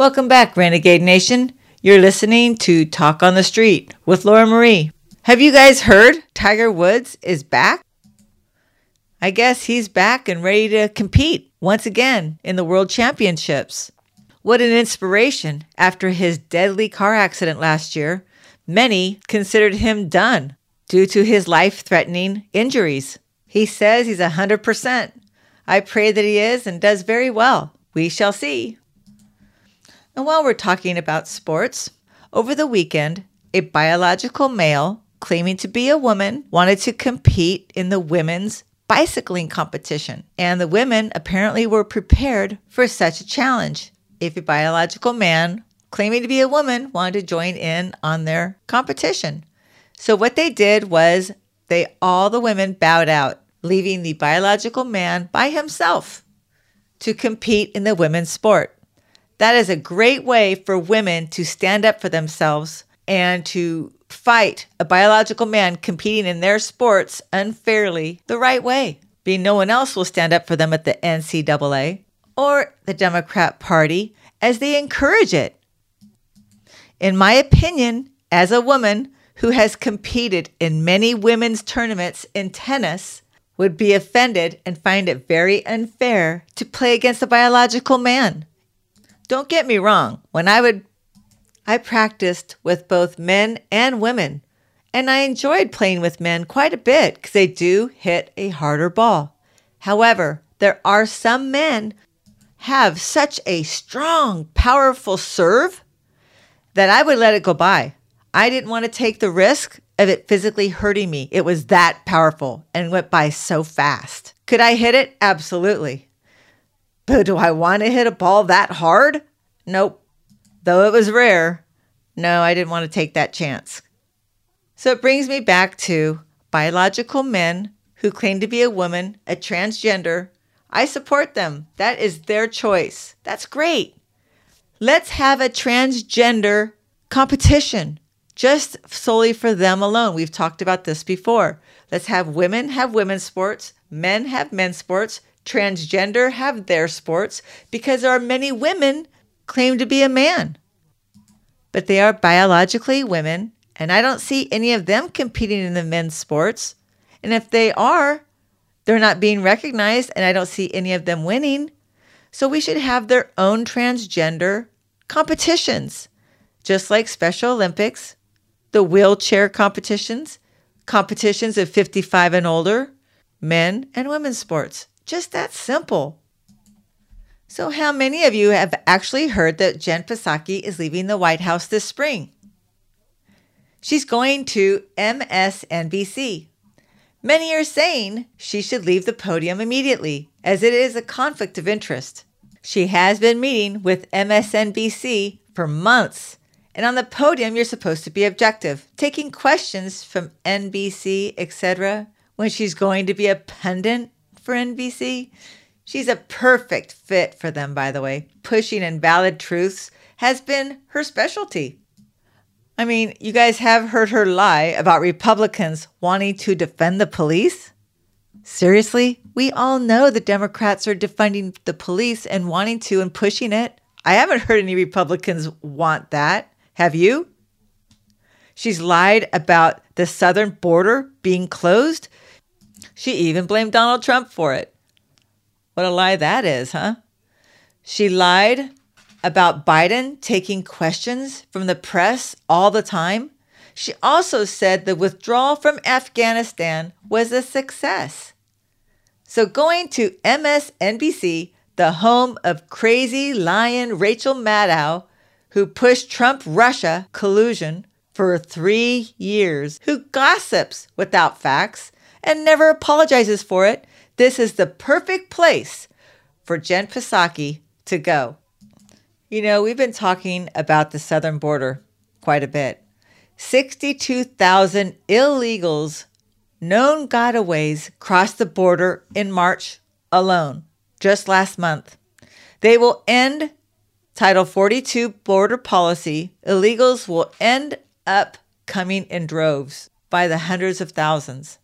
Welcome back, Renegade Nation. You're listening to Talk on the Street with Laura Marie. Have you guys heard Tiger Woods is back? I guess he's back and ready to compete once again in the World Championships. What an inspiration after his deadly car accident last year. Many considered him done due to his life threatening injuries. He says he's 100%. I pray that he is and does very well. We shall see. And while we're talking about sports, over the weekend, a biological male claiming to be a woman, wanted to compete in the women's bicycling competition. And the women apparently were prepared for such a challenge. If a biological man claiming to be a woman wanted to join in on their competition. So what they did was they all the women bowed out, leaving the biological man by himself to compete in the women's sport. That is a great way for women to stand up for themselves and to fight a biological man competing in their sports unfairly the right way. Being no one else will stand up for them at the NCAA or the Democrat Party as they encourage it. In my opinion, as a woman who has competed in many women's tournaments in tennis, would be offended and find it very unfair to play against a biological man. Don't get me wrong, when I would I practiced with both men and women, and I enjoyed playing with men quite a bit because they do hit a harder ball. However, there are some men have such a strong, powerful serve that I would let it go by. I didn't want to take the risk of it physically hurting me. It was that powerful and went by so fast. Could I hit it? Absolutely. But do I want to hit a ball that hard? Nope. Though it was rare, no, I didn't want to take that chance. So it brings me back to biological men who claim to be a woman, a transgender. I support them. That is their choice. That's great. Let's have a transgender competition just solely for them alone. We've talked about this before. Let's have women have women's sports, men have men's sports, transgender have their sports because there are many women claim to be a man. But they are biologically women, and I don't see any of them competing in the men's sports. And if they are, they're not being recognized, and I don't see any of them winning. So we should have their own transgender competitions, just like Special Olympics, the wheelchair competitions, competitions of 55 and older, men and women's sports. Just that simple. So, how many of you have actually heard that Jen Psaki is leaving the White House this spring? She's going to MSNBC. Many are saying she should leave the podium immediately, as it is a conflict of interest. She has been meeting with MSNBC for months, and on the podium, you're supposed to be objective, taking questions from NBC, etc., when she's going to be a pundit for NBC. She's a perfect fit for them, by the way. Pushing invalid truths has been her specialty. I mean, you guys have heard her lie about Republicans wanting to defend the police? Seriously? We all know the Democrats are defunding the police and wanting to and pushing it. I haven't heard any Republicans want that. Have you? She's lied about the southern border being closed. She even blamed Donald Trump for it. What a lie that is, huh? She lied about Biden taking questions from the press all the time. She also said the withdrawal from Afghanistan was a success. So, going to MSNBC, the home of crazy lion Rachel Maddow, who pushed Trump Russia collusion for three years, who gossips without facts and never apologizes for it, this is the perfect place for Jen Psaki to go. You know, we've been talking about the southern border quite a bit. 62,000 illegals, known gotaways, crossed the border in March alone, just last month. They will end Title 42 border policy. Illegals will end up coming in droves by the hundreds of thousands.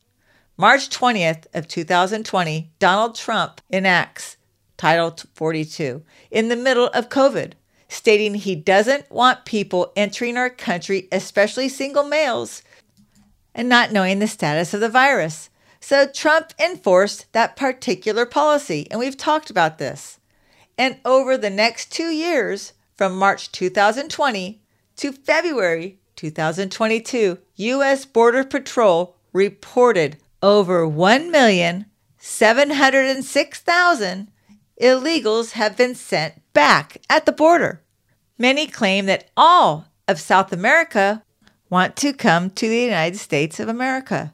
March 20th of 2020, Donald Trump enacts Title 42 in the middle of COVID, stating he doesn't want people entering our country, especially single males, and not knowing the status of the virus. So Trump enforced that particular policy, and we've talked about this. And over the next two years, from March 2020 to February 2022, U.S. Border Patrol reported over 1,706,000 illegals have been sent back at the border. Many claim that all of South America want to come to the United States of America.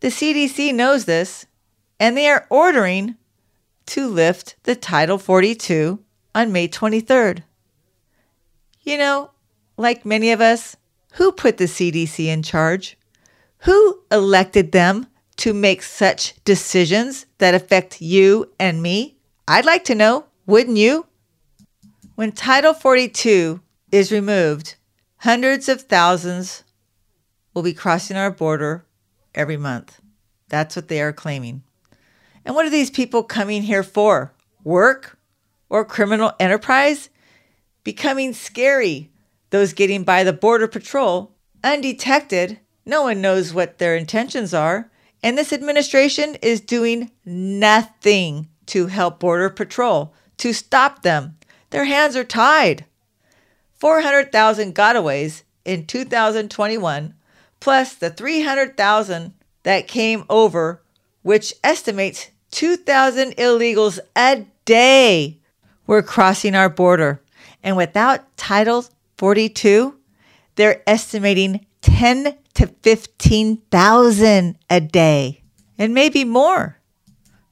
The CDC knows this, and they are ordering to lift the Title 42 on May 23rd. You know, like many of us, who put the CDC in charge? Who elected them to make such decisions that affect you and me? I'd like to know, wouldn't you? When Title 42 is removed, hundreds of thousands will be crossing our border every month. That's what they are claiming. And what are these people coming here for? Work or criminal enterprise? Becoming scary. Those getting by the Border Patrol undetected no one knows what their intentions are, and this administration is doing nothing to help Border Patrol to stop them. Their hands are tied. 400,000 gotaways in 2021, plus the 300,000 that came over, which estimates 2,000 illegals a day were crossing our border. And without Title 42, they're estimating 10 to 15,000 a day, and maybe more.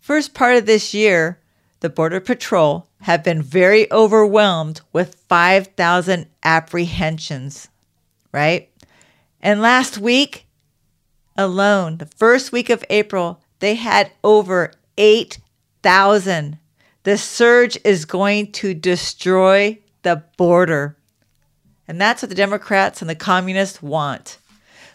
First part of this year, the Border Patrol have been very overwhelmed with 5,000 apprehensions, right? And last week alone, the first week of April, they had over 8,000. The surge is going to destroy the border. And that's what the Democrats and the communists want.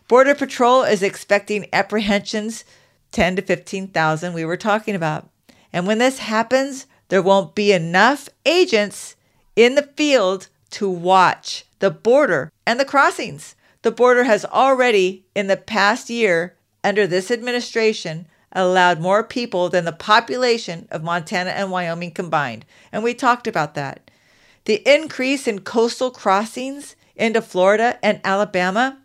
Border Patrol is expecting apprehensions 10 to 15,000 we were talking about. And when this happens, there won't be enough agents in the field to watch the border and the crossings. The border has already, in the past year, under this administration, allowed more people than the population of Montana and Wyoming combined. And we talked about that. The increase in coastal crossings into Florida and Alabama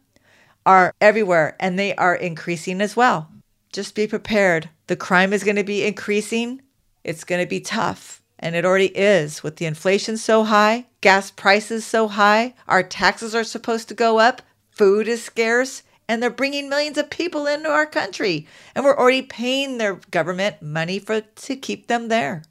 are everywhere and they are increasing as well. Just be prepared. The crime is going to be increasing. It's going to be tough. And it already is with the inflation so high, gas prices so high, our taxes are supposed to go up, food is scarce, and they're bringing millions of people into our country. And we're already paying their government money for to keep them there.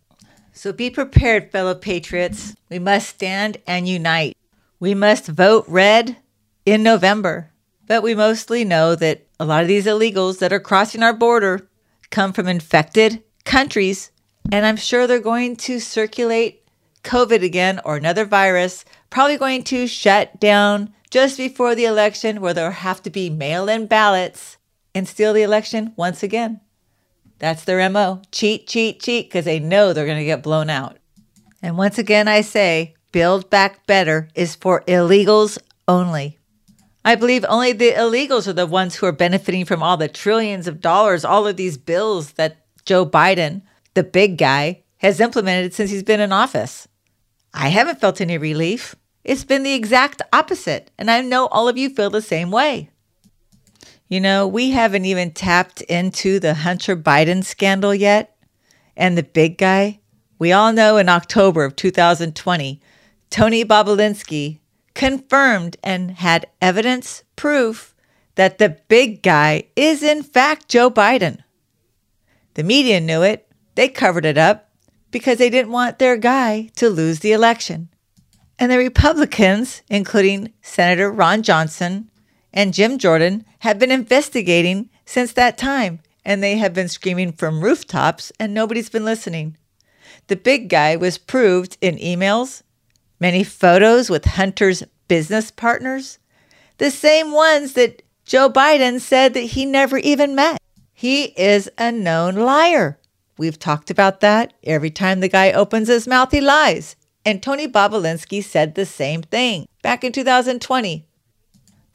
So be prepared, fellow patriots. We must stand and unite. We must vote red in November. But we mostly know that a lot of these illegals that are crossing our border come from infected countries, and I'm sure they're going to circulate COVID again or another virus, probably going to shut down just before the election where there'll have to be mail in ballots and steal the election once again. That's their MO cheat, cheat, cheat, because they know they're going to get blown out. And once again, I say, Build Back Better is for illegals only. I believe only the illegals are the ones who are benefiting from all the trillions of dollars, all of these bills that Joe Biden, the big guy, has implemented since he's been in office. I haven't felt any relief. It's been the exact opposite, and I know all of you feel the same way. You know, we haven't even tapped into the Hunter Biden scandal yet. And the big guy, we all know in October of 2020, Tony Bobulinski confirmed and had evidence, proof that the big guy is in fact Joe Biden. The media knew it. They covered it up because they didn't want their guy to lose the election. And the Republicans, including Senator Ron Johnson and Jim Jordan, have been investigating since that time, and they have been screaming from rooftops, and nobody's been listening. The big guy was proved in emails, many photos with Hunter's business partners, the same ones that Joe Biden said that he never even met. He is a known liar. We've talked about that. Every time the guy opens his mouth, he lies. And Tony Bobulinski said the same thing back in 2020.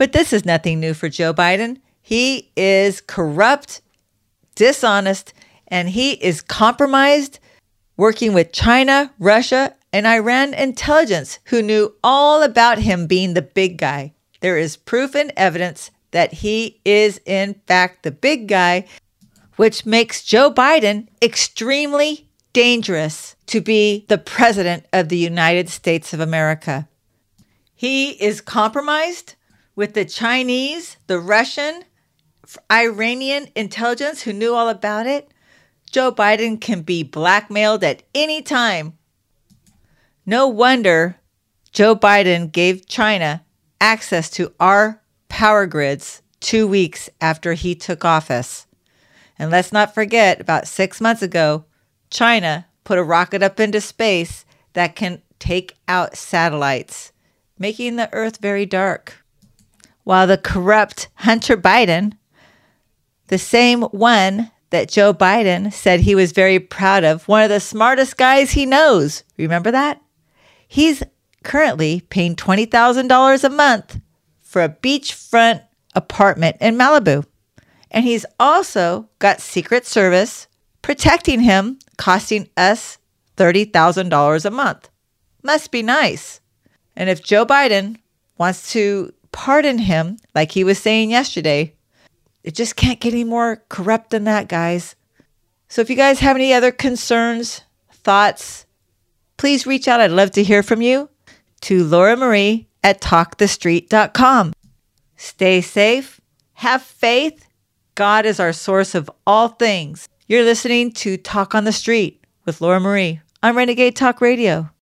But this is nothing new for Joe Biden. He is corrupt, dishonest, and he is compromised working with China, Russia, and Iran intelligence who knew all about him being the big guy. There is proof and evidence that he is, in fact, the big guy, which makes Joe Biden extremely dangerous to be the president of the United States of America. He is compromised with the Chinese, the Russian, Iranian intelligence who knew all about it. Joe Biden can be blackmailed at any time. No wonder Joe Biden gave China access to our power grids two weeks after he took office. And let's not forget, about six months ago, China put a rocket up into space that can take out satellites, making the Earth very dark while the corrupt Hunter Biden, the same one that Joe Biden said he was very proud of, one of the smartest guys he knows. Remember that? He's currently paying $20,000 a month for a beachfront apartment in Malibu. And he's also got Secret Service protecting him, costing us $30,000 a month. Must be nice. And if Joe Biden wants to pardon him, like he was saying yesterday. It just can't get any more corrupt than that, guys. So if you guys have any other concerns, thoughts, please reach out. I'd love to hear from you to Laura Marie at talkthestreet.com. Stay safe, have faith. God is our source of all things. You're listening to Talk on the Street with Laura Marie on Renegade Talk Radio.